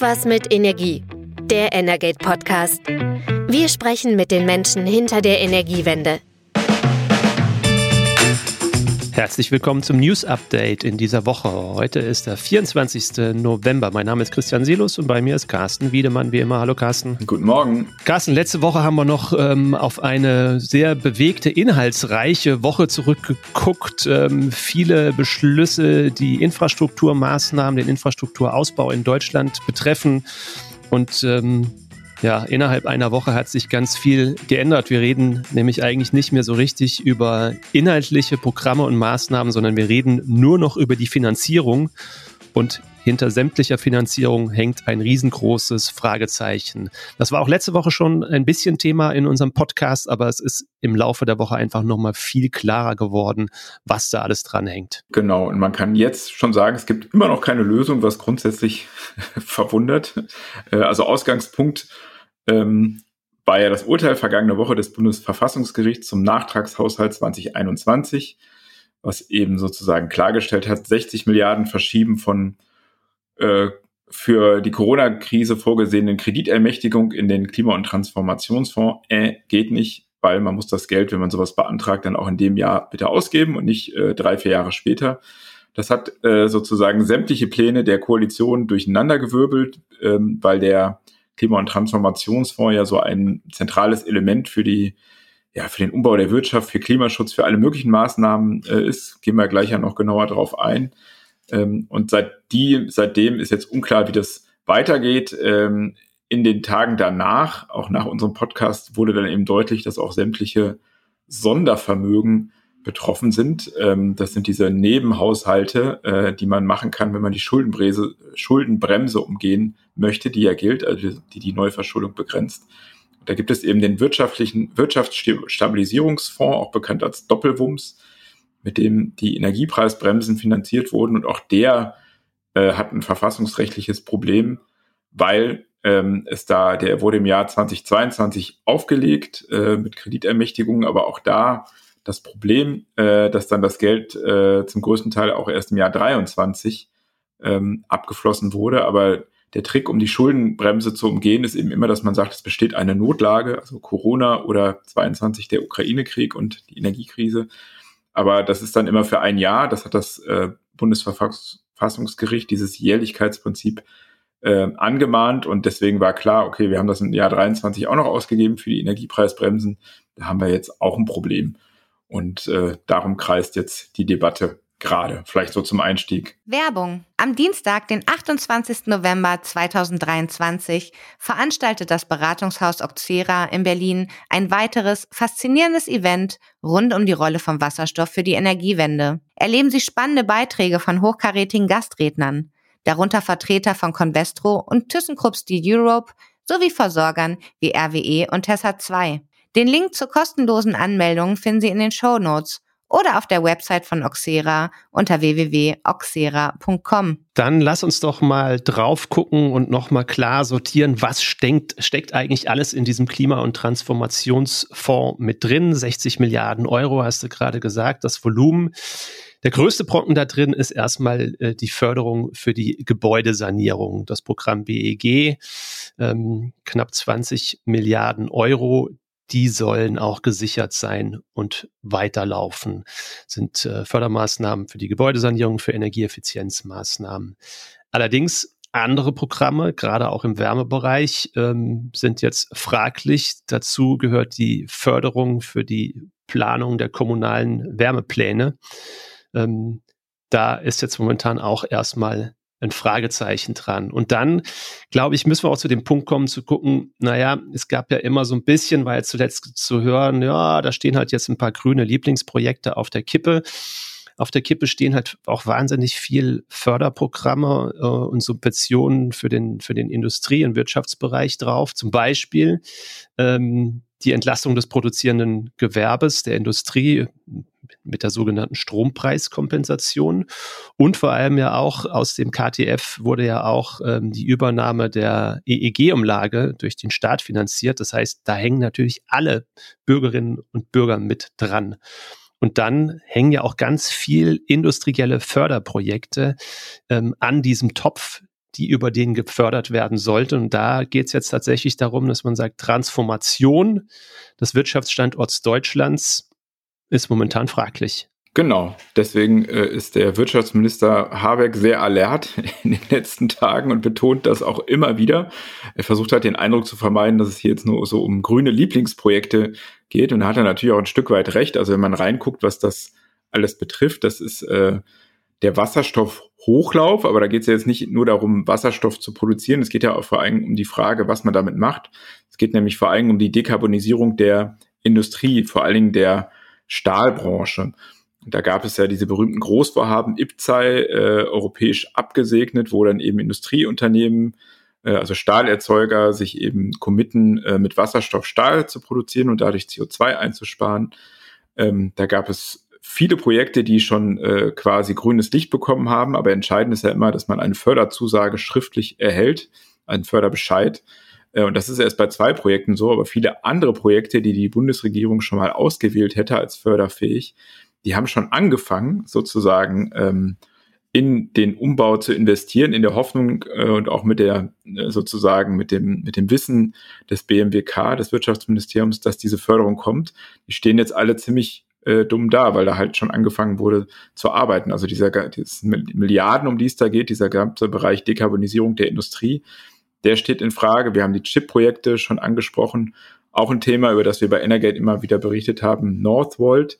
Irgendwas mit Energie. Der Energate Podcast. Wir sprechen mit den Menschen hinter der Energiewende. Herzlich willkommen zum News Update in dieser Woche. Heute ist der 24. November. Mein Name ist Christian Silus und bei mir ist Carsten Wiedemann, wie immer. Hallo Carsten. Guten Morgen. Carsten, letzte Woche haben wir noch ähm, auf eine sehr bewegte, inhaltsreiche Woche zurückgeguckt. Ähm, viele Beschlüsse, die Infrastrukturmaßnahmen, den Infrastrukturausbau in Deutschland betreffen. Und ähm, ja, innerhalb einer Woche hat sich ganz viel geändert. Wir reden nämlich eigentlich nicht mehr so richtig über inhaltliche Programme und Maßnahmen, sondern wir reden nur noch über die Finanzierung. Und hinter sämtlicher Finanzierung hängt ein riesengroßes Fragezeichen. Das war auch letzte Woche schon ein bisschen Thema in unserem Podcast, aber es ist im Laufe der Woche einfach nochmal viel klarer geworden, was da alles dran hängt. Genau, und man kann jetzt schon sagen, es gibt immer noch keine Lösung, was grundsätzlich verwundert. Äh, also Ausgangspunkt ähm, war ja das Urteil vergangene Woche des Bundesverfassungsgerichts zum Nachtragshaushalt 2021, was eben sozusagen klargestellt hat, 60 Milliarden Verschieben von äh, für die Corona-Krise vorgesehenen Kreditermächtigung in den Klima- und Transformationsfonds äh, geht nicht, weil man muss das Geld, wenn man sowas beantragt, dann auch in dem Jahr bitte ausgeben und nicht äh, drei, vier Jahre später. Das hat äh, sozusagen sämtliche Pläne der Koalition durcheinandergewirbelt, ähm, weil der Klima- und Transformationsfonds ja so ein zentrales Element für die ja, für den Umbau der Wirtschaft, für Klimaschutz, für alle möglichen Maßnahmen äh, ist, gehen wir gleich ja noch genauer drauf ein. Ähm, und seit die, seitdem ist jetzt unklar, wie das weitergeht. Ähm, in den Tagen danach, auch nach unserem Podcast, wurde dann eben deutlich, dass auch sämtliche Sondervermögen betroffen sind. Ähm, das sind diese Nebenhaushalte, äh, die man machen kann, wenn man die Schuldenbremse, Schuldenbremse umgehen möchte, die ja gilt, also die die Neuverschuldung begrenzt. Da gibt es eben den wirtschaftlichen Wirtschaftsstabilisierungsfonds, auch bekannt als Doppelwumms, mit dem die Energiepreisbremsen finanziert wurden. Und auch der äh, hat ein verfassungsrechtliches Problem, weil ähm, es da, der wurde im Jahr 2022 aufgelegt äh, mit Kreditermächtigungen, aber auch da das Problem, äh, dass dann das Geld äh, zum größten Teil auch erst im Jahr 23 ähm, abgeflossen wurde. Aber der Trick, um die Schuldenbremse zu umgehen, ist eben immer, dass man sagt, es besteht eine Notlage, also Corona oder 22 der Ukraine-Krieg und die Energiekrise. Aber das ist dann immer für ein Jahr. Das hat das äh, Bundesverfassungsgericht, dieses Jährlichkeitsprinzip äh, angemahnt und deswegen war klar, okay, wir haben das im Jahr 23 auch noch ausgegeben für die Energiepreisbremsen. Da haben wir jetzt auch ein Problem. Und äh, darum kreist jetzt die Debatte gerade, vielleicht so zum Einstieg. Werbung. Am Dienstag, den 28. November 2023, veranstaltet das Beratungshaus Oxera in Berlin ein weiteres faszinierendes Event rund um die Rolle von Wasserstoff für die Energiewende. Erleben Sie spannende Beiträge von hochkarätigen Gastrednern, darunter Vertreter von Convestro und ThyssenKrupp Steel Europe sowie Versorgern wie RWE und Tessa 2. Den Link zur kostenlosen Anmeldung finden Sie in den Show Notes oder auf der Website von Oxera unter www.oxera.com. Dann lass uns doch mal drauf gucken und nochmal klar sortieren, was steckt, steckt eigentlich alles in diesem Klima- und Transformationsfonds mit drin. 60 Milliarden Euro hast du gerade gesagt, das Volumen. Der größte Brocken da drin ist erstmal äh, die Förderung für die Gebäudesanierung, das Programm BEG, ähm, knapp 20 Milliarden Euro die sollen auch gesichert sein und weiterlaufen. Sind äh, Fördermaßnahmen für die Gebäudesanierung, für Energieeffizienzmaßnahmen. Allerdings andere Programme, gerade auch im Wärmebereich, ähm, sind jetzt fraglich. Dazu gehört die Förderung für die Planung der kommunalen Wärmepläne. Ähm, da ist jetzt momentan auch erstmal ein Fragezeichen dran. Und dann, glaube ich, müssen wir auch zu dem Punkt kommen, zu gucken, naja, es gab ja immer so ein bisschen, jetzt zuletzt zu hören, ja, da stehen halt jetzt ein paar grüne Lieblingsprojekte auf der Kippe. Auf der Kippe stehen halt auch wahnsinnig viel Förderprogramme äh, und Subventionen für den, für den Industrie- und Wirtschaftsbereich drauf. Zum Beispiel ähm, die Entlastung des produzierenden Gewerbes, der Industrie mit der sogenannten Strompreiskompensation. Und vor allem ja auch aus dem KTF wurde ja auch ähm, die Übernahme der EEG-Umlage durch den Staat finanziert. Das heißt, da hängen natürlich alle Bürgerinnen und Bürger mit dran. Und dann hängen ja auch ganz viel industrielle Förderprojekte ähm, an diesem Topf, die über den gefördert werden sollte. Und da geht es jetzt tatsächlich darum, dass man sagt, Transformation des Wirtschaftsstandorts Deutschlands ist momentan fraglich. Genau, deswegen äh, ist der Wirtschaftsminister Habeck sehr alert in den letzten Tagen und betont das auch immer wieder. Er versucht halt den Eindruck zu vermeiden, dass es hier jetzt nur so um grüne Lieblingsprojekte geht. Und da hat er natürlich auch ein Stück weit recht. Also wenn man reinguckt, was das alles betrifft, das ist äh, der Wasserstoffhochlauf, aber da geht es ja jetzt nicht nur darum, Wasserstoff zu produzieren. Es geht ja auch vor allem um die Frage, was man damit macht. Es geht nämlich vor allem um die Dekarbonisierung der Industrie, vor allen Dingen der Stahlbranche. Da gab es ja diese berühmten Großvorhaben IPCEI, äh, europäisch abgesegnet, wo dann eben Industrieunternehmen, äh, also Stahlerzeuger, sich eben committen, äh, mit Wasserstoff Stahl zu produzieren und dadurch CO2 einzusparen. Ähm, da gab es viele Projekte, die schon äh, quasi grünes Licht bekommen haben, aber entscheidend ist ja immer, dass man eine Förderzusage schriftlich erhält, einen Förderbescheid. Äh, und das ist erst bei zwei Projekten so, aber viele andere Projekte, die die Bundesregierung schon mal ausgewählt hätte als förderfähig, die haben schon angefangen, sozusagen ähm, in den Umbau zu investieren, in der Hoffnung äh, und auch mit der äh, sozusagen mit dem mit dem Wissen des BMWK, des Wirtschaftsministeriums, dass diese Förderung kommt. Die stehen jetzt alle ziemlich äh, dumm da, weil da halt schon angefangen wurde zu arbeiten. Also dieser Milliarden, um die es da geht, dieser ganze Bereich Dekarbonisierung der Industrie, der steht in Frage. Wir haben die Chip-Projekte schon angesprochen. Auch ein Thema, über das wir bei Energate immer wieder berichtet haben, Northvolt,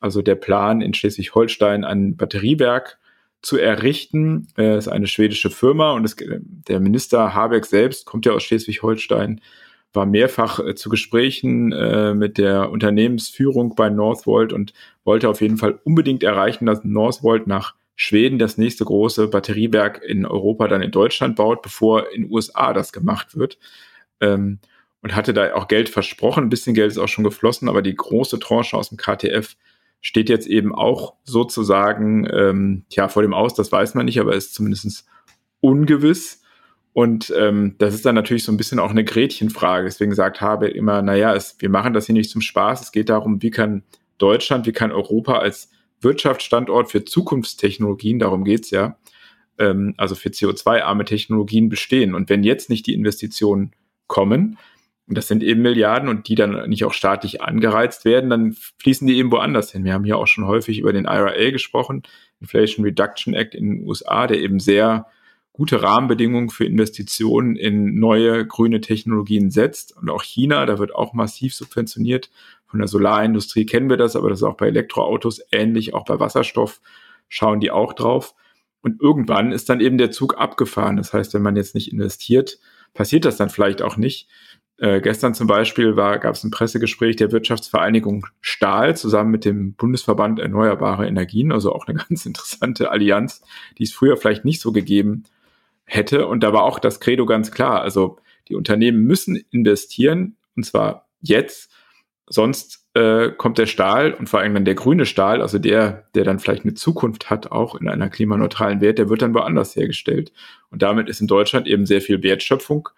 also der Plan in Schleswig-Holstein ein Batteriewerk zu errichten. Er ist eine schwedische Firma und es, der Minister Habeck selbst kommt ja aus Schleswig-Holstein, war mehrfach äh, zu Gesprächen äh, mit der Unternehmensführung bei Northvolt und wollte auf jeden Fall unbedingt erreichen, dass Northvolt nach Schweden das nächste große Batteriewerk in Europa dann in Deutschland baut, bevor in USA das gemacht wird. Ähm, und hatte da auch Geld versprochen. Ein bisschen Geld ist auch schon geflossen, aber die große Tranche aus dem KTF steht jetzt eben auch sozusagen ähm, ja, vor dem Aus, das weiß man nicht, aber ist zumindest ungewiss. Und ähm, das ist dann natürlich so ein bisschen auch eine Gretchenfrage. Deswegen sagt Habe immer, naja, es, wir machen das hier nicht zum Spaß. Es geht darum, wie kann Deutschland, wie kann Europa als Wirtschaftsstandort für Zukunftstechnologien, darum geht's ja, ähm, also für CO2-arme Technologien bestehen. Und wenn jetzt nicht die Investitionen kommen, und das sind eben Milliarden und die dann nicht auch staatlich angereizt werden, dann fließen die eben woanders hin. Wir haben hier auch schon häufig über den IRA gesprochen, Inflation Reduction Act in den USA, der eben sehr gute Rahmenbedingungen für Investitionen in neue grüne Technologien setzt. Und auch China, da wird auch massiv subventioniert. Von der Solarindustrie kennen wir das, aber das ist auch bei Elektroautos ähnlich, auch bei Wasserstoff schauen die auch drauf. Und irgendwann ist dann eben der Zug abgefahren. Das heißt, wenn man jetzt nicht investiert, passiert das dann vielleicht auch nicht. Äh, gestern zum Beispiel gab es ein Pressegespräch der Wirtschaftsvereinigung Stahl zusammen mit dem Bundesverband Erneuerbare Energien, also auch eine ganz interessante Allianz, die es früher vielleicht nicht so gegeben hätte. Und da war auch das Credo ganz klar. Also die Unternehmen müssen investieren und zwar jetzt, sonst äh, kommt der Stahl und vor allem dann der grüne Stahl, also der, der dann vielleicht eine Zukunft hat, auch in einer klimaneutralen Welt, der wird dann woanders hergestellt. Und damit ist in Deutschland eben sehr viel Wertschöpfung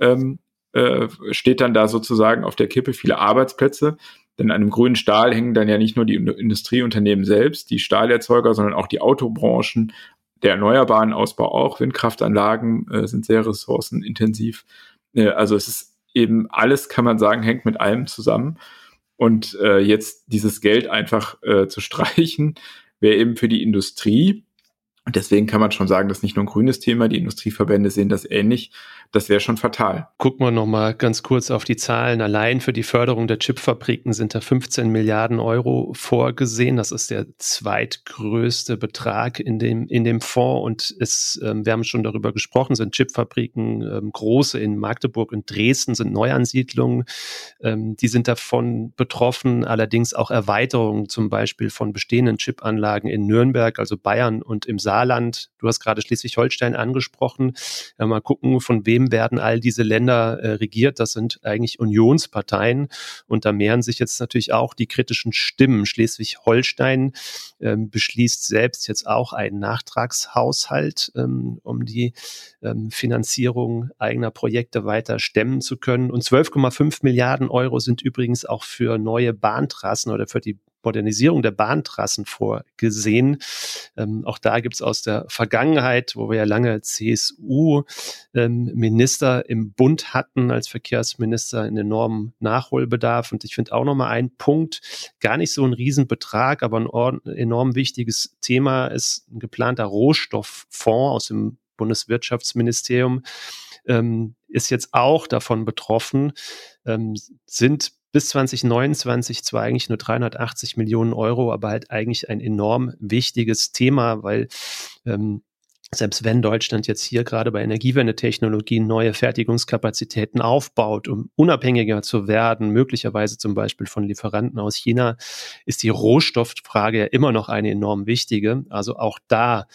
ähm, äh, steht dann da sozusagen auf der Kippe viele Arbeitsplätze. Denn an einem grünen Stahl hängen dann ja nicht nur die Industrieunternehmen selbst, die Stahlerzeuger, sondern auch die Autobranchen, der erneuerbaren Ausbau auch. Windkraftanlagen äh, sind sehr ressourcenintensiv. Äh, also es ist eben alles, kann man sagen, hängt mit allem zusammen. Und äh, jetzt dieses Geld einfach äh, zu streichen, wäre eben für die Industrie und deswegen kann man schon sagen, das ist nicht nur ein grünes Thema, die Industrieverbände sehen das ähnlich. Das wäre schon fatal. Gucken wir nochmal ganz kurz auf die Zahlen. Allein für die Förderung der Chipfabriken sind da 15 Milliarden Euro vorgesehen. Das ist der zweitgrößte Betrag in dem, in dem Fonds. Und es, ähm, wir haben schon darüber gesprochen, sind Chipfabriken ähm, große in Magdeburg und Dresden sind Neuansiedlungen. Ähm, die sind davon betroffen. Allerdings auch Erweiterungen zum Beispiel von bestehenden Chipanlagen in Nürnberg, also Bayern und im Saarland Saarland, du hast gerade Schleswig-Holstein angesprochen. Ja, mal gucken, von wem werden all diese Länder äh, regiert. Das sind eigentlich Unionsparteien und da mehren sich jetzt natürlich auch die kritischen Stimmen. Schleswig-Holstein ähm, beschließt selbst jetzt auch einen Nachtragshaushalt, ähm, um die ähm, Finanzierung eigener Projekte weiter stemmen zu können. Und 12,5 Milliarden Euro sind übrigens auch für neue Bahntrassen oder für die Modernisierung der Bahntrassen vorgesehen. Ähm, auch da gibt es aus der Vergangenheit, wo wir ja lange CSU-Minister ähm, im Bund hatten als Verkehrsminister, einen enormen Nachholbedarf. Und ich finde auch nochmal ein Punkt, gar nicht so ein Riesenbetrag, aber ein enorm wichtiges Thema ist ein geplanter Rohstofffonds aus dem Bundeswirtschaftsministerium, ähm, ist jetzt auch davon betroffen, ähm, sind bis 2029 zwar eigentlich nur 380 Millionen Euro, aber halt eigentlich ein enorm wichtiges Thema, weil ähm, selbst wenn Deutschland jetzt hier gerade bei Energiewendetechnologien neue Fertigungskapazitäten aufbaut, um unabhängiger zu werden, möglicherweise zum Beispiel von Lieferanten aus China, ist die Rohstofffrage ja immer noch eine enorm wichtige. Also auch da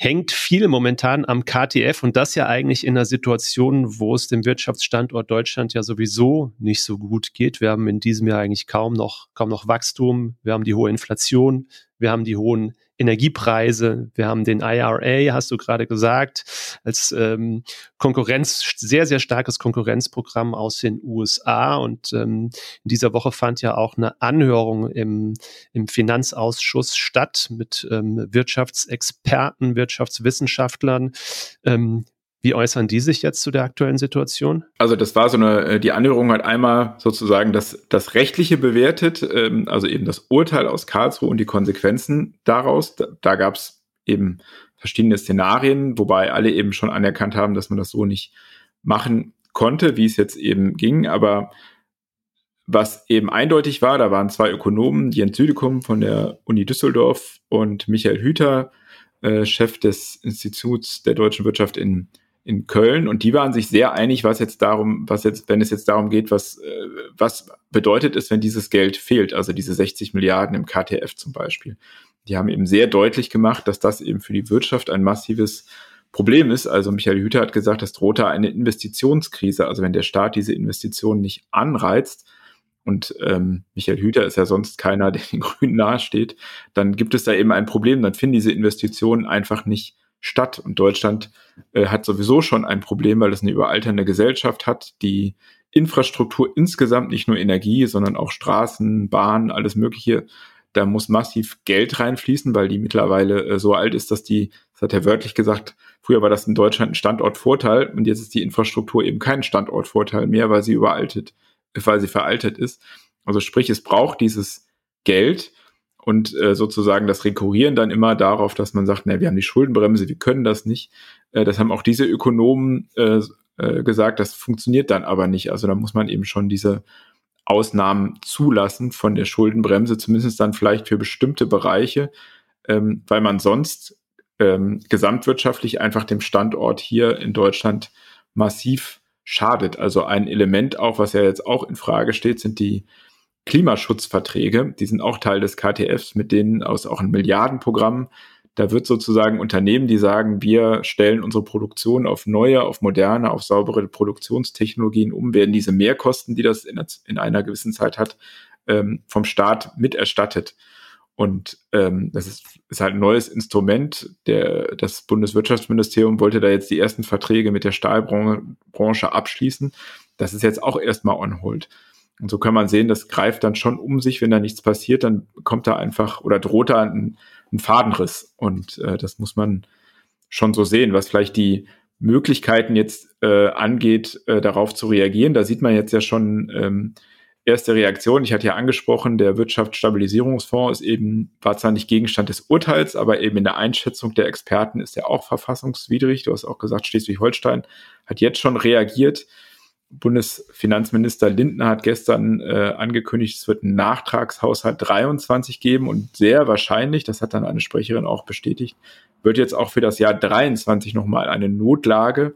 hängt viel momentan am KTF und das ja eigentlich in einer Situation, wo es dem Wirtschaftsstandort Deutschland ja sowieso nicht so gut geht. Wir haben in diesem Jahr eigentlich kaum noch, kaum noch Wachstum. Wir haben die hohe Inflation. Wir haben die hohen Energiepreise, wir haben den IRA, hast du gerade gesagt, als ähm, Konkurrenz, sehr, sehr starkes Konkurrenzprogramm aus den USA. Und ähm, in dieser Woche fand ja auch eine Anhörung im, im Finanzausschuss statt mit ähm, Wirtschaftsexperten, Wirtschaftswissenschaftlern. Ähm, wie äußern die sich jetzt zu der aktuellen Situation? Also das war so eine, äh, die Anhörung hat einmal sozusagen das, das Rechtliche bewertet, ähm, also eben das Urteil aus Karlsruhe und die Konsequenzen daraus. Da, gab es eben verschiedene Szenarien, wobei alle eben schon anerkannt haben, dass man das so nicht machen konnte, wie es jetzt eben ging. Aber was eben eindeutig war, da waren zwei Ökonomen, Jens Südekum von der Uni Düsseldorf und Michael Hüter, äh, Chef des Instituts der deutschen Wirtschaft in in Köln und die waren sich sehr einig, was jetzt darum, was jetzt, wenn es jetzt darum geht, was, äh, was bedeutet es, wenn dieses Geld fehlt, also diese 60 Milliarden im KTF zum Beispiel. Die haben eben sehr deutlich gemacht, dass das eben für die Wirtschaft ein massives Problem ist. Also Michael Hüter hat gesagt, es droht da eine Investitionskrise. Also wenn der Staat diese Investitionen nicht anreizt, und ähm, Michael Hüter ist ja sonst keiner, der den Grünen nahesteht, dann gibt es da eben ein Problem. Dann finden diese Investitionen einfach nicht statt. Und Deutschland äh, hat sowieso schon ein Problem, weil es eine überalternde Gesellschaft hat, die Infrastruktur insgesamt, nicht nur Energie, sondern auch Straßen, Bahnen, alles Mögliche. Da muss massiv Geld reinfließen, weil die mittlerweile äh, so alt ist, dass die, das hat er wörtlich gesagt, früher war das in Deutschland ein Standortvorteil und jetzt ist die Infrastruktur eben kein Standortvorteil mehr, weil sie überaltet, weil sie veraltet ist. Also sprich, es braucht dieses Geld, und äh, sozusagen das Rekurrieren dann immer darauf, dass man sagt, na, wir haben die Schuldenbremse, wir können das nicht. Äh, das haben auch diese Ökonomen äh, äh, gesagt, das funktioniert dann aber nicht. Also da muss man eben schon diese Ausnahmen zulassen von der Schuldenbremse, zumindest dann vielleicht für bestimmte Bereiche, ähm, weil man sonst ähm, gesamtwirtschaftlich einfach dem Standort hier in Deutschland massiv schadet. Also ein Element auch, was ja jetzt auch in Frage steht, sind die Klimaschutzverträge, die sind auch Teil des KTFs, mit denen aus auch ein Milliardenprogramm. Da wird sozusagen Unternehmen, die sagen, wir stellen unsere Produktion auf neue, auf moderne, auf saubere Produktionstechnologien um, werden diese Mehrkosten, die das in, in einer gewissen Zeit hat, ähm, vom Staat miterstattet. Und ähm, das ist, ist halt ein neues Instrument. Der, das Bundeswirtschaftsministerium wollte da jetzt die ersten Verträge mit der Stahlbranche abschließen. Das ist jetzt auch erstmal on hold. Und so kann man sehen, das greift dann schon um sich, wenn da nichts passiert, dann kommt da einfach oder droht da ein, ein Fadenriss. Und äh, das muss man schon so sehen, was vielleicht die Möglichkeiten jetzt äh, angeht, äh, darauf zu reagieren. Da sieht man jetzt ja schon ähm, erste Reaktion. Ich hatte ja angesprochen, der Wirtschaftsstabilisierungsfonds ist eben, war zwar nicht Gegenstand des Urteils, aber eben in der Einschätzung der Experten ist er auch verfassungswidrig. Du hast auch gesagt, Schleswig-Holstein hat jetzt schon reagiert. Bundesfinanzminister Lindner hat gestern äh, angekündigt, es wird einen Nachtragshaushalt 23 geben und sehr wahrscheinlich, das hat dann eine Sprecherin auch bestätigt, wird jetzt auch für das Jahr 23 nochmal eine Notlage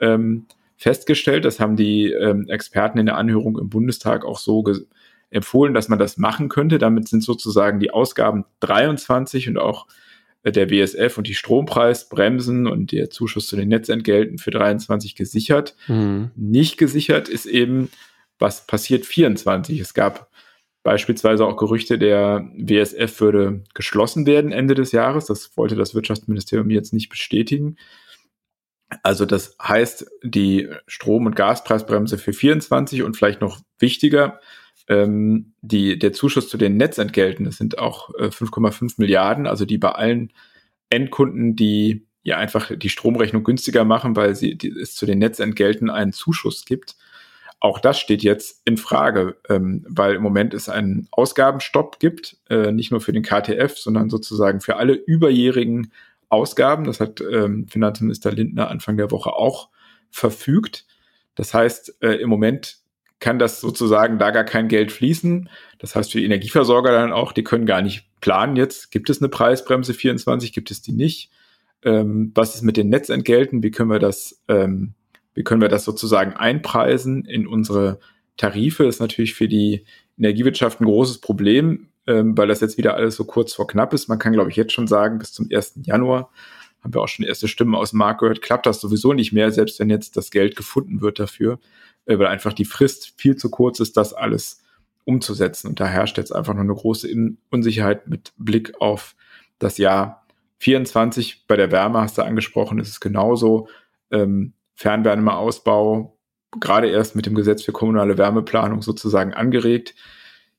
ähm, festgestellt. Das haben die ähm, Experten in der Anhörung im Bundestag auch so empfohlen, dass man das machen könnte. Damit sind sozusagen die Ausgaben 23 und auch der WSF und die Strompreisbremsen und der Zuschuss zu den Netzentgelten für 23 gesichert. Mhm. Nicht gesichert ist eben, was passiert 24. Es gab beispielsweise auch Gerüchte, der WSF würde geschlossen werden Ende des Jahres. Das wollte das Wirtschaftsministerium jetzt nicht bestätigen. Also das heißt, die Strom- und Gaspreisbremse für 24 und vielleicht noch wichtiger, ähm, die, der Zuschuss zu den Netzentgelten, das sind auch äh, 5,5 Milliarden, also die bei allen Endkunden, die ja einfach die Stromrechnung günstiger machen, weil sie die, es zu den Netzentgelten einen Zuschuss gibt. Auch das steht jetzt in Frage, ähm, weil im Moment es einen Ausgabenstopp gibt, äh, nicht nur für den KTF, sondern sozusagen für alle überjährigen Ausgaben. Das hat ähm, Finanzminister Lindner Anfang der Woche auch verfügt. Das heißt, äh, im Moment kann das sozusagen da gar kein Geld fließen. Das heißt für die Energieversorger dann auch, die können gar nicht planen jetzt, gibt es eine Preisbremse 24, gibt es die nicht? Ähm, was ist mit den Netzentgelten? Wie können wir das, ähm, wie können wir das sozusagen einpreisen in unsere Tarife? Das ist natürlich für die Energiewirtschaft ein großes Problem, ähm, weil das jetzt wieder alles so kurz vor knapp ist. Man kann, glaube ich, jetzt schon sagen, bis zum 1. Januar haben wir auch schon erste Stimmen aus dem Markt gehört, klappt das sowieso nicht mehr, selbst wenn jetzt das Geld gefunden wird dafür, äh, weil einfach die Frist viel zu kurz ist, das alles umzusetzen. Und da herrscht jetzt einfach noch eine große Unsicherheit mit Blick auf das Jahr 24. Bei der Wärme hast du angesprochen, ist es genauso. Ähm, Fernwärmeausbau, gerade erst mit dem Gesetz für kommunale Wärmeplanung sozusagen angeregt.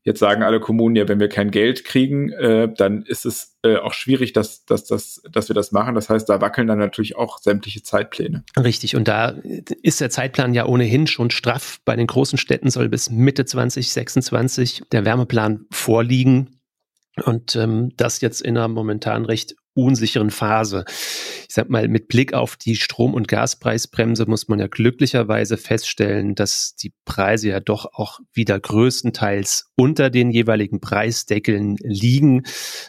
Jetzt sagen alle Kommunen ja, wenn wir kein Geld kriegen, äh, dann ist es äh, auch schwierig, dass, dass, dass, dass wir das machen. Das heißt, da wackeln dann natürlich auch sämtliche Zeitpläne. Richtig. Und da ist der Zeitplan ja ohnehin schon straff. Bei den großen Städten soll bis Mitte 2026 der Wärmeplan vorliegen. Und ähm, das jetzt in einer momentan recht unsicheren Phase. Ich sag mal, mit Blick auf die Strom- und Gaspreisbremse muss man ja glücklicherweise feststellen, dass die Preise ja doch auch wieder größtenteils unter den jeweiligen Preisdeckeln liegen.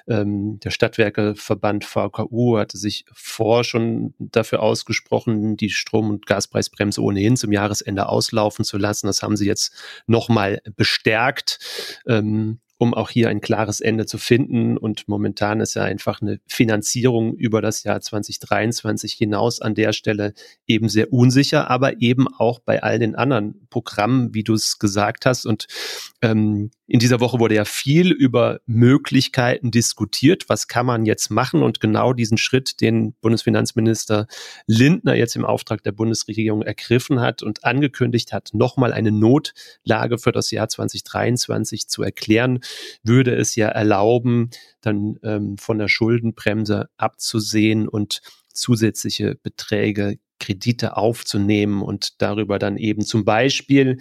Ähm, der Stadtwerkeverband VKU hatte sich vor schon dafür ausgesprochen, die Strom- und Gaspreisbremse ohnehin zum Jahresende auslaufen zu lassen. Das haben sie jetzt nochmal bestärkt. Ähm, um auch hier ein klares Ende zu finden. Und momentan ist ja einfach eine Finanzierung über das Jahr 2023 hinaus an der Stelle eben sehr unsicher, aber eben auch bei all den anderen Programmen, wie du es gesagt hast. Und ähm, in dieser Woche wurde ja viel über Möglichkeiten diskutiert. Was kann man jetzt machen? Und genau diesen Schritt, den Bundesfinanzminister Lindner jetzt im Auftrag der Bundesregierung ergriffen hat und angekündigt hat, nochmal eine Notlage für das Jahr 2023 zu erklären, würde es ja erlauben, dann ähm, von der Schuldenbremse abzusehen und zusätzliche Beträge Kredite aufzunehmen und darüber dann eben zum Beispiel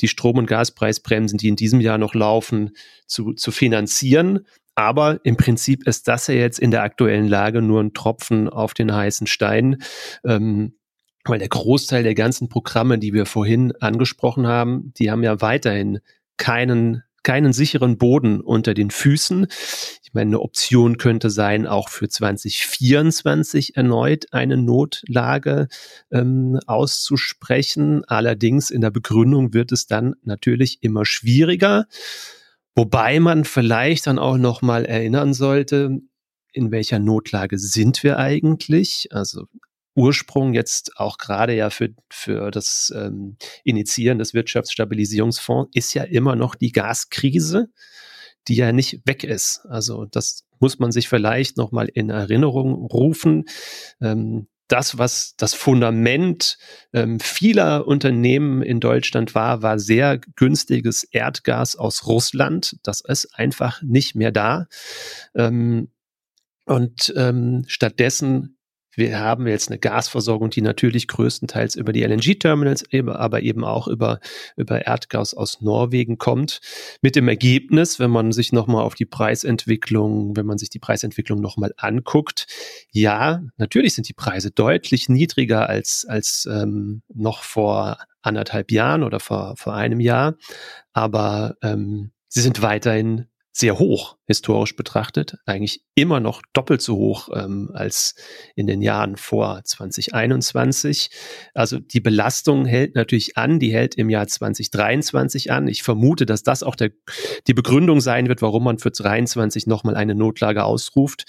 die Strom- und Gaspreisbremsen, die in diesem Jahr noch laufen, zu, zu finanzieren. Aber im Prinzip ist das ja jetzt in der aktuellen Lage nur ein Tropfen auf den heißen Stein. Ähm, weil der Großteil der ganzen Programme, die wir vorhin angesprochen haben, die haben ja weiterhin keinen keinen sicheren Boden unter den Füßen. Ich meine, eine Option könnte sein, auch für 2024 erneut eine Notlage ähm, auszusprechen. Allerdings in der Begründung wird es dann natürlich immer schwieriger. Wobei man vielleicht dann auch noch mal erinnern sollte, in welcher Notlage sind wir eigentlich? Also Ursprung jetzt auch gerade ja für, für das ähm, Initiieren des Wirtschaftsstabilisierungsfonds ist ja immer noch die Gaskrise, die ja nicht weg ist. Also das muss man sich vielleicht nochmal in Erinnerung rufen. Ähm, das, was das Fundament ähm, vieler Unternehmen in Deutschland war, war sehr günstiges Erdgas aus Russland. Das ist einfach nicht mehr da. Ähm, und ähm, stattdessen wir haben jetzt eine Gasversorgung, die natürlich größtenteils über die LNG-Terminals, aber eben auch über, über Erdgas aus Norwegen kommt. Mit dem Ergebnis, wenn man sich nochmal auf die Preisentwicklung, wenn man sich die Preisentwicklung nochmal anguckt, ja, natürlich sind die Preise deutlich niedriger als, als ähm, noch vor anderthalb Jahren oder vor, vor einem Jahr, aber ähm, sie sind weiterhin sehr hoch, historisch betrachtet, eigentlich immer noch doppelt so hoch ähm, als in den Jahren vor 2021. Also die Belastung hält natürlich an, die hält im Jahr 2023 an. Ich vermute, dass das auch der, die Begründung sein wird, warum man für 2023 nochmal eine Notlage ausruft.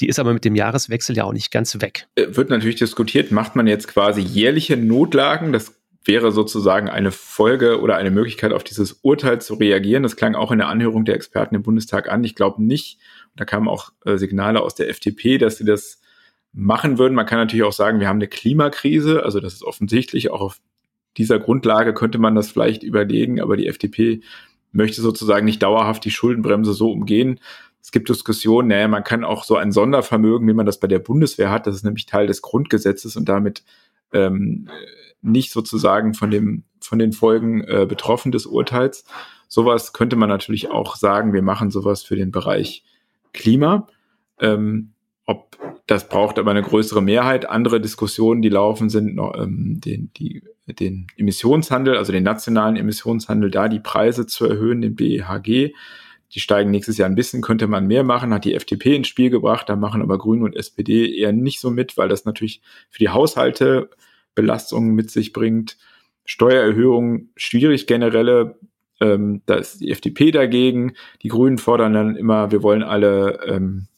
Die ist aber mit dem Jahreswechsel ja auch nicht ganz weg. Äh, wird natürlich diskutiert, macht man jetzt quasi jährliche Notlagen? Das wäre sozusagen eine Folge oder eine Möglichkeit, auf dieses Urteil zu reagieren. Das klang auch in der Anhörung der Experten im Bundestag an. Ich glaube nicht. Da kamen auch äh, Signale aus der FDP, dass sie das machen würden. Man kann natürlich auch sagen, wir haben eine Klimakrise. Also das ist offensichtlich. Auch auf dieser Grundlage könnte man das vielleicht überlegen. Aber die FDP möchte sozusagen nicht dauerhaft die Schuldenbremse so umgehen. Es gibt Diskussionen, naja, man kann auch so ein Sondervermögen, wie man das bei der Bundeswehr hat, das ist nämlich Teil des Grundgesetzes und damit ähm, nicht sozusagen von dem von den Folgen äh, betroffen des Urteils. Sowas könnte man natürlich auch sagen, wir machen sowas für den Bereich Klima. Ähm, ob das braucht aber eine größere Mehrheit. Andere Diskussionen, die laufen, sind noch ähm, den, die, den Emissionshandel, also den nationalen Emissionshandel, da die Preise zu erhöhen, den BEHG. Die steigen nächstes Jahr ein bisschen, könnte man mehr machen, hat die FDP ins Spiel gebracht, da machen aber Grüne und SPD eher nicht so mit, weil das natürlich für die Haushalte Belastungen mit sich bringt. Steuererhöhungen schwierig generelle, ähm, da ist die FDP dagegen. Die Grünen fordern dann immer, wir wollen alle, ähm,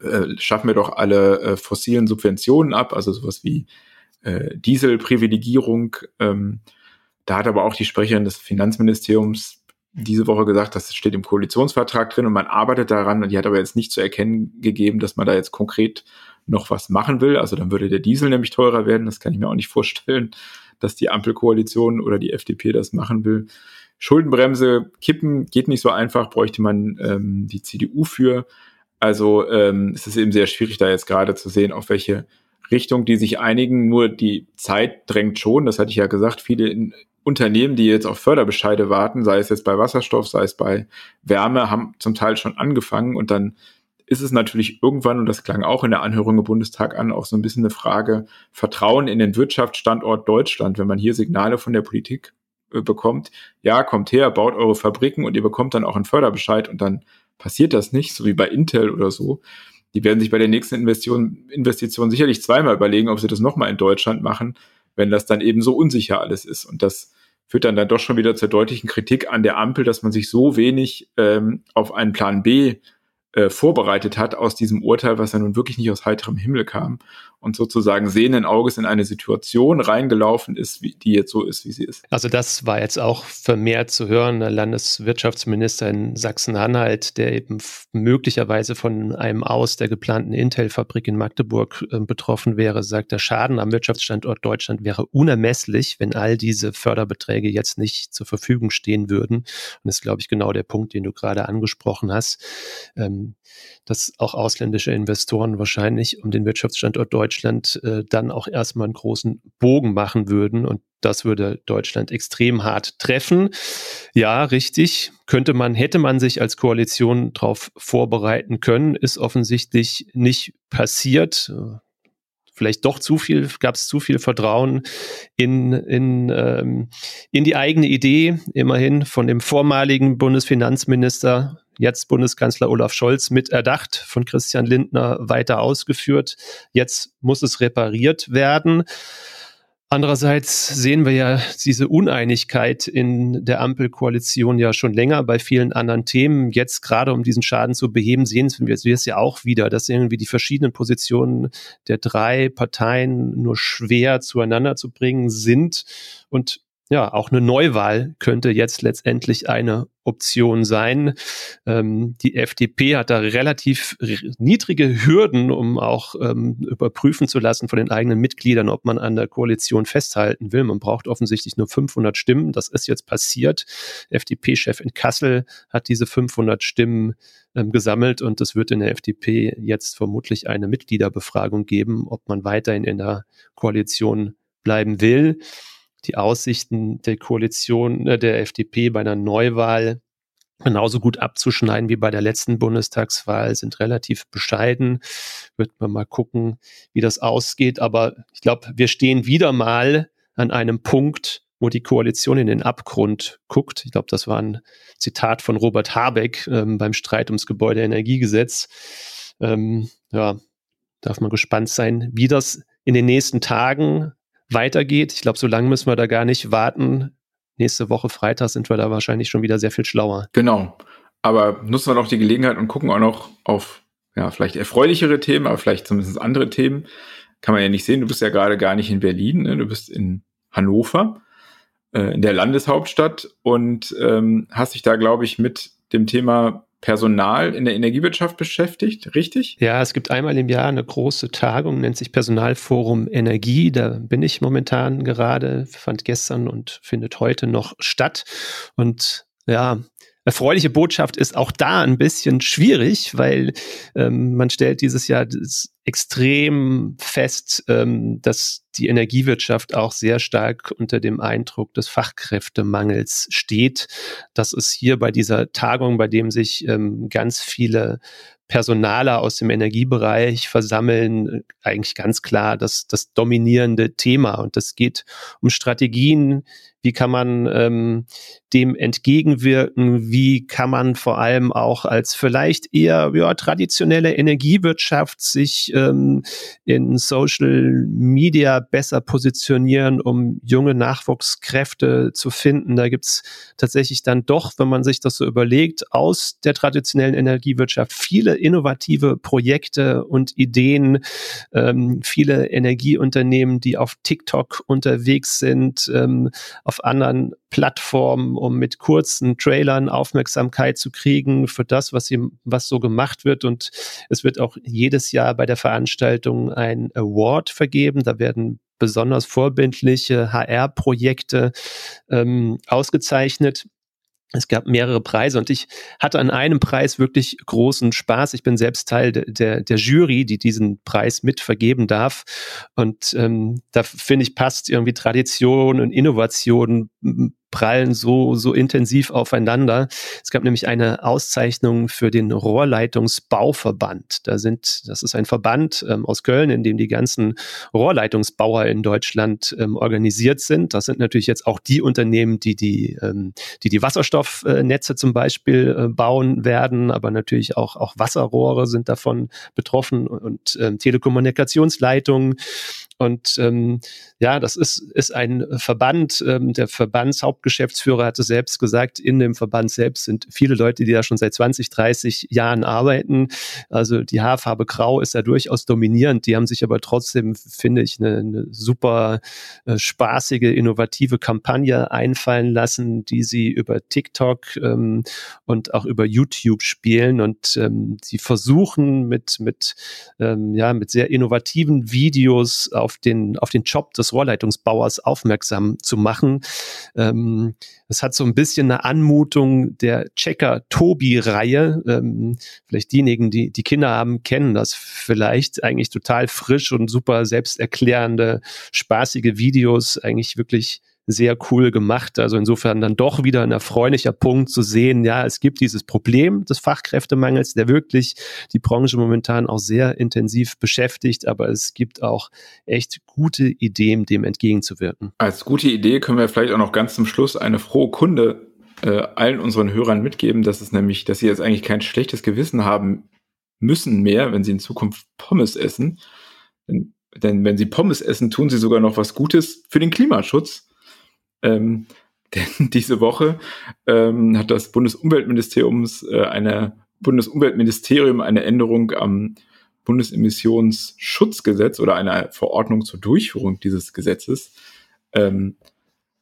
äh, schaffen wir doch alle äh, fossilen Subventionen ab, also sowas wie äh, Dieselprivilegierung. Ähm, da hat aber auch die Sprecherin des Finanzministeriums diese Woche gesagt, das steht im Koalitionsvertrag drin und man arbeitet daran. Und die hat aber jetzt nicht zu erkennen gegeben, dass man da jetzt konkret noch was machen will. Also dann würde der Diesel nämlich teurer werden. Das kann ich mir auch nicht vorstellen, dass die Ampelkoalition oder die FDP das machen will. Schuldenbremse kippen geht nicht so einfach, bräuchte man ähm, die CDU für. Also ähm, es ist eben sehr schwierig, da jetzt gerade zu sehen, auf welche Richtung die sich einigen. Nur die Zeit drängt schon, das hatte ich ja gesagt, viele Unternehmen, die jetzt auf Förderbescheide warten, sei es jetzt bei Wasserstoff, sei es bei Wärme, haben zum Teil schon angefangen und dann ist es natürlich irgendwann, und das klang auch in der Anhörung im Bundestag an, auch so ein bisschen eine Frage Vertrauen in den Wirtschaftsstandort Deutschland, wenn man hier Signale von der Politik äh, bekommt, ja, kommt her, baut eure Fabriken und ihr bekommt dann auch einen Förderbescheid und dann passiert das nicht, so wie bei Intel oder so. Die werden sich bei der nächsten Investition, Investition sicherlich zweimal überlegen, ob sie das nochmal in Deutschland machen, wenn das dann eben so unsicher alles ist. Und das führt dann, dann doch schon wieder zur deutlichen Kritik an der Ampel, dass man sich so wenig ähm, auf einen Plan B äh, vorbereitet hat aus diesem Urteil, was ja nun wirklich nicht aus heiterem Himmel kam und sozusagen sehenden Auges in eine Situation reingelaufen ist, wie, die jetzt so ist, wie sie ist. Also das war jetzt auch vermehrt zu hören. Der Landeswirtschaftsminister in Sachsen-Anhalt, der eben möglicherweise von einem Aus der geplanten Intel-Fabrik in Magdeburg äh, betroffen wäre, sagt, der Schaden am Wirtschaftsstandort Deutschland wäre unermesslich, wenn all diese Förderbeträge jetzt nicht zur Verfügung stehen würden. Und das ist, glaube ich, genau der Punkt, den du gerade angesprochen hast. Ähm, dass auch ausländische Investoren wahrscheinlich um den Wirtschaftsstandort Deutschland äh, dann auch erstmal einen großen Bogen machen würden und das würde Deutschland extrem hart treffen. Ja, richtig. Könnte man, hätte man sich als Koalition darauf vorbereiten können, ist offensichtlich nicht passiert vielleicht doch zu viel, gab es zu viel Vertrauen in, in, ähm, in die eigene Idee, immerhin von dem vormaligen Bundesfinanzminister jetzt Bundeskanzler Olaf Scholz mit erdacht, von Christian Lindner weiter ausgeführt. Jetzt muss es repariert werden. Andererseits sehen wir ja diese Uneinigkeit in der Ampelkoalition ja schon länger bei vielen anderen Themen. Jetzt gerade um diesen Schaden zu beheben, sehen wir es ja auch wieder, dass irgendwie die verschiedenen Positionen der drei Parteien nur schwer zueinander zu bringen sind. Und ja, auch eine Neuwahl könnte jetzt letztendlich eine Option sein. Ähm, die FDP hat da relativ niedrige Hürden, um auch ähm, überprüfen zu lassen von den eigenen Mitgliedern, ob man an der Koalition festhalten will. Man braucht offensichtlich nur 500 Stimmen. Das ist jetzt passiert. FDP-Chef in Kassel hat diese 500 Stimmen ähm, gesammelt und es wird in der FDP jetzt vermutlich eine Mitgliederbefragung geben, ob man weiterhin in der Koalition bleiben will die Aussichten der Koalition äh, der FDP bei einer Neuwahl genauso gut abzuschneiden wie bei der letzten Bundestagswahl sind relativ bescheiden. Wird man mal gucken, wie das ausgeht. Aber ich glaube, wir stehen wieder mal an einem Punkt, wo die Koalition in den Abgrund guckt. Ich glaube, das war ein Zitat von Robert Habeck ähm, beim Streit ums Gebäudeenergiegesetz. Ähm, ja, darf man gespannt sein, wie das in den nächsten Tagen weitergeht. Ich glaube, so lange müssen wir da gar nicht warten. Nächste Woche Freitag sind wir da wahrscheinlich schon wieder sehr viel schlauer. Genau. Aber nutzen wir noch die Gelegenheit und gucken auch noch auf ja, vielleicht erfreulichere Themen, aber vielleicht zumindest andere Themen. Kann man ja nicht sehen. Du bist ja gerade gar nicht in Berlin, ne? du bist in Hannover, äh, in der Landeshauptstadt und ähm, hast dich da, glaube ich, mit dem Thema Personal in der Energiewirtschaft beschäftigt, richtig? Ja, es gibt einmal im Jahr eine große Tagung, nennt sich Personalforum Energie. Da bin ich momentan gerade, fand gestern und findet heute noch statt. Und ja, erfreuliche Botschaft ist auch da ein bisschen schwierig, weil ähm, man stellt dieses Jahr extrem fest, ähm, dass die Energiewirtschaft auch sehr stark unter dem Eindruck des Fachkräftemangels steht. Das ist hier bei dieser Tagung, bei dem sich ähm, ganz viele Personaler aus dem Energiebereich versammeln, eigentlich ganz klar das, das dominierende Thema. Und das geht um Strategien, wie kann man ähm, dem entgegenwirken, wie kann man vor allem auch als vielleicht eher ja, traditionelle Energiewirtschaft sich ähm, in Social Media besser positionieren, um junge Nachwuchskräfte zu finden. Da gibt's tatsächlich dann doch, wenn man sich das so überlegt, aus der traditionellen Energiewirtschaft viele innovative Projekte und Ideen, ähm, viele Energieunternehmen, die auf TikTok unterwegs sind, ähm, auf anderen Plattformen, um mit kurzen Trailern Aufmerksamkeit zu kriegen für das, was, sie, was so gemacht wird. Und es wird auch jedes Jahr bei der Veranstaltung ein Award vergeben. Da werden besonders vorbildliche HR-Projekte ähm, ausgezeichnet. Es gab mehrere Preise und ich hatte an einem Preis wirklich großen Spaß. Ich bin selbst Teil der, der, der Jury, die diesen Preis mit vergeben darf. Und ähm, da finde ich, passt irgendwie Tradition und Innovation prallen so, so intensiv aufeinander. Es gab nämlich eine Auszeichnung für den Rohrleitungsbauverband. Da sind, das ist ein Verband ähm, aus Köln, in dem die ganzen Rohrleitungsbauer in Deutschland ähm, organisiert sind. Das sind natürlich jetzt auch die Unternehmen, die die, ähm, die, die Wasserstoffnetze zum Beispiel äh, bauen werden, aber natürlich auch, auch Wasserrohre sind davon betroffen und ähm, Telekommunikationsleitungen. Und ähm, ja, das ist, ist ein Verband. Ähm, der Verbandshauptgeschäftsführer hatte selbst gesagt, in dem Verband selbst sind viele Leute, die da schon seit 20, 30 Jahren arbeiten. Also die Haarfarbe Grau ist da durchaus dominierend. Die haben sich aber trotzdem, finde ich, eine, eine super äh, spaßige, innovative Kampagne einfallen lassen, die sie über TikTok ähm, und auch über YouTube spielen. Und ähm, sie versuchen mit, mit, ähm, ja, mit sehr innovativen Videos auf den, auf den Job des Rohrleitungsbauers aufmerksam zu machen. Ähm, es hat so ein bisschen eine Anmutung der Checker-Tobi-Reihe. Ähm, vielleicht diejenigen, die, die Kinder haben, kennen das vielleicht. Eigentlich total frisch und super selbsterklärende, spaßige Videos. Eigentlich wirklich sehr cool gemacht. Also insofern dann doch wieder ein erfreulicher Punkt zu sehen, ja, es gibt dieses Problem des Fachkräftemangels, der wirklich die Branche momentan auch sehr intensiv beschäftigt, aber es gibt auch echt gute Ideen, dem entgegenzuwirken. Als gute Idee können wir vielleicht auch noch ganz zum Schluss eine frohe Kunde äh, allen unseren Hörern mitgeben, dass es nämlich, dass sie jetzt eigentlich kein schlechtes Gewissen haben müssen mehr, wenn sie in Zukunft Pommes essen. Denn, denn wenn sie Pommes essen, tun sie sogar noch was Gutes für den Klimaschutz ähm, denn diese Woche ähm, hat das Bundesumweltministeriums äh, eine Bundesumweltministerium eine Änderung am Bundesemissionsschutzgesetz oder eine Verordnung zur Durchführung dieses Gesetzes ähm,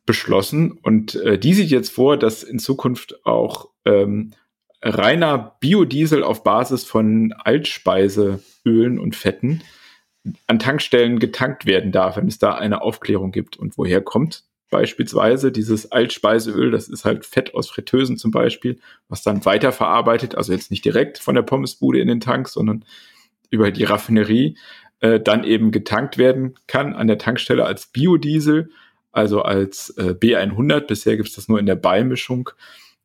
beschlossen. Und äh, die sieht jetzt vor, dass in Zukunft auch ähm, reiner Biodiesel auf Basis von Altspeiseölen und Fetten an Tankstellen getankt werden darf, wenn es da eine Aufklärung gibt. Und woher kommt beispielsweise dieses Altspeiseöl, das ist halt Fett aus Fritteusen zum Beispiel, was dann weiterverarbeitet, also jetzt nicht direkt von der Pommesbude in den Tank, sondern über die Raffinerie äh, dann eben getankt werden kann an der Tankstelle als Biodiesel, also als äh, B100. Bisher gibt es das nur in der Beimischung.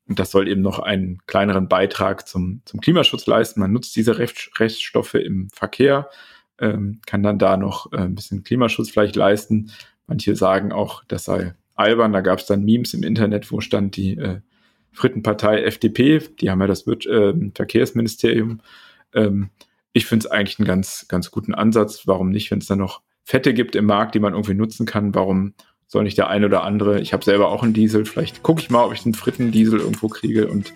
Und das soll eben noch einen kleineren Beitrag zum, zum Klimaschutz leisten. Man nutzt diese Reststoffe im Verkehr, ähm, kann dann da noch äh, ein bisschen Klimaschutz vielleicht leisten. Manche sagen auch, das sei albern. Da gab es dann Memes im Internet, wo stand die äh, Frittenpartei FDP, die haben ja das äh, Verkehrsministerium. Ähm, ich finde es eigentlich einen ganz, ganz guten Ansatz. Warum nicht, wenn es da noch Fette gibt im Markt, die man irgendwie nutzen kann, warum soll nicht der eine oder andere, ich habe selber auch einen Diesel, vielleicht gucke ich mal, ob ich einen Frittendiesel irgendwo kriege und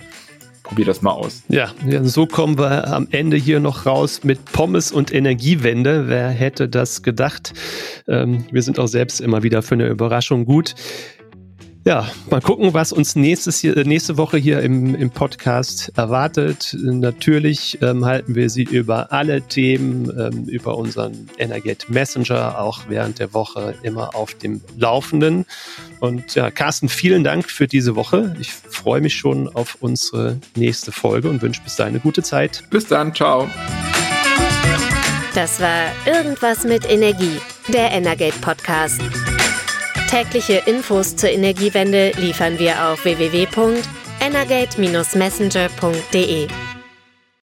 probier das mal aus. Ja, so kommen wir am Ende hier noch raus mit Pommes und Energiewende. Wer hätte das gedacht? Ähm, wir sind auch selbst immer wieder für eine Überraschung gut. Ja, mal gucken, was uns nächstes hier, äh, nächste Woche hier im, im Podcast erwartet. Natürlich ähm, halten wir Sie über alle Themen, ähm, über unseren Energet Messenger auch während der Woche immer auf dem Laufenden. Und ja, Carsten, vielen Dank für diese Woche. Ich freue mich schon auf unsere nächste Folge und wünsche bis dahin eine gute Zeit. Bis dann, ciao. Das war Irgendwas mit Energie, der Energate Podcast. Tägliche Infos zur Energiewende liefern wir auf www.energate-messenger.de.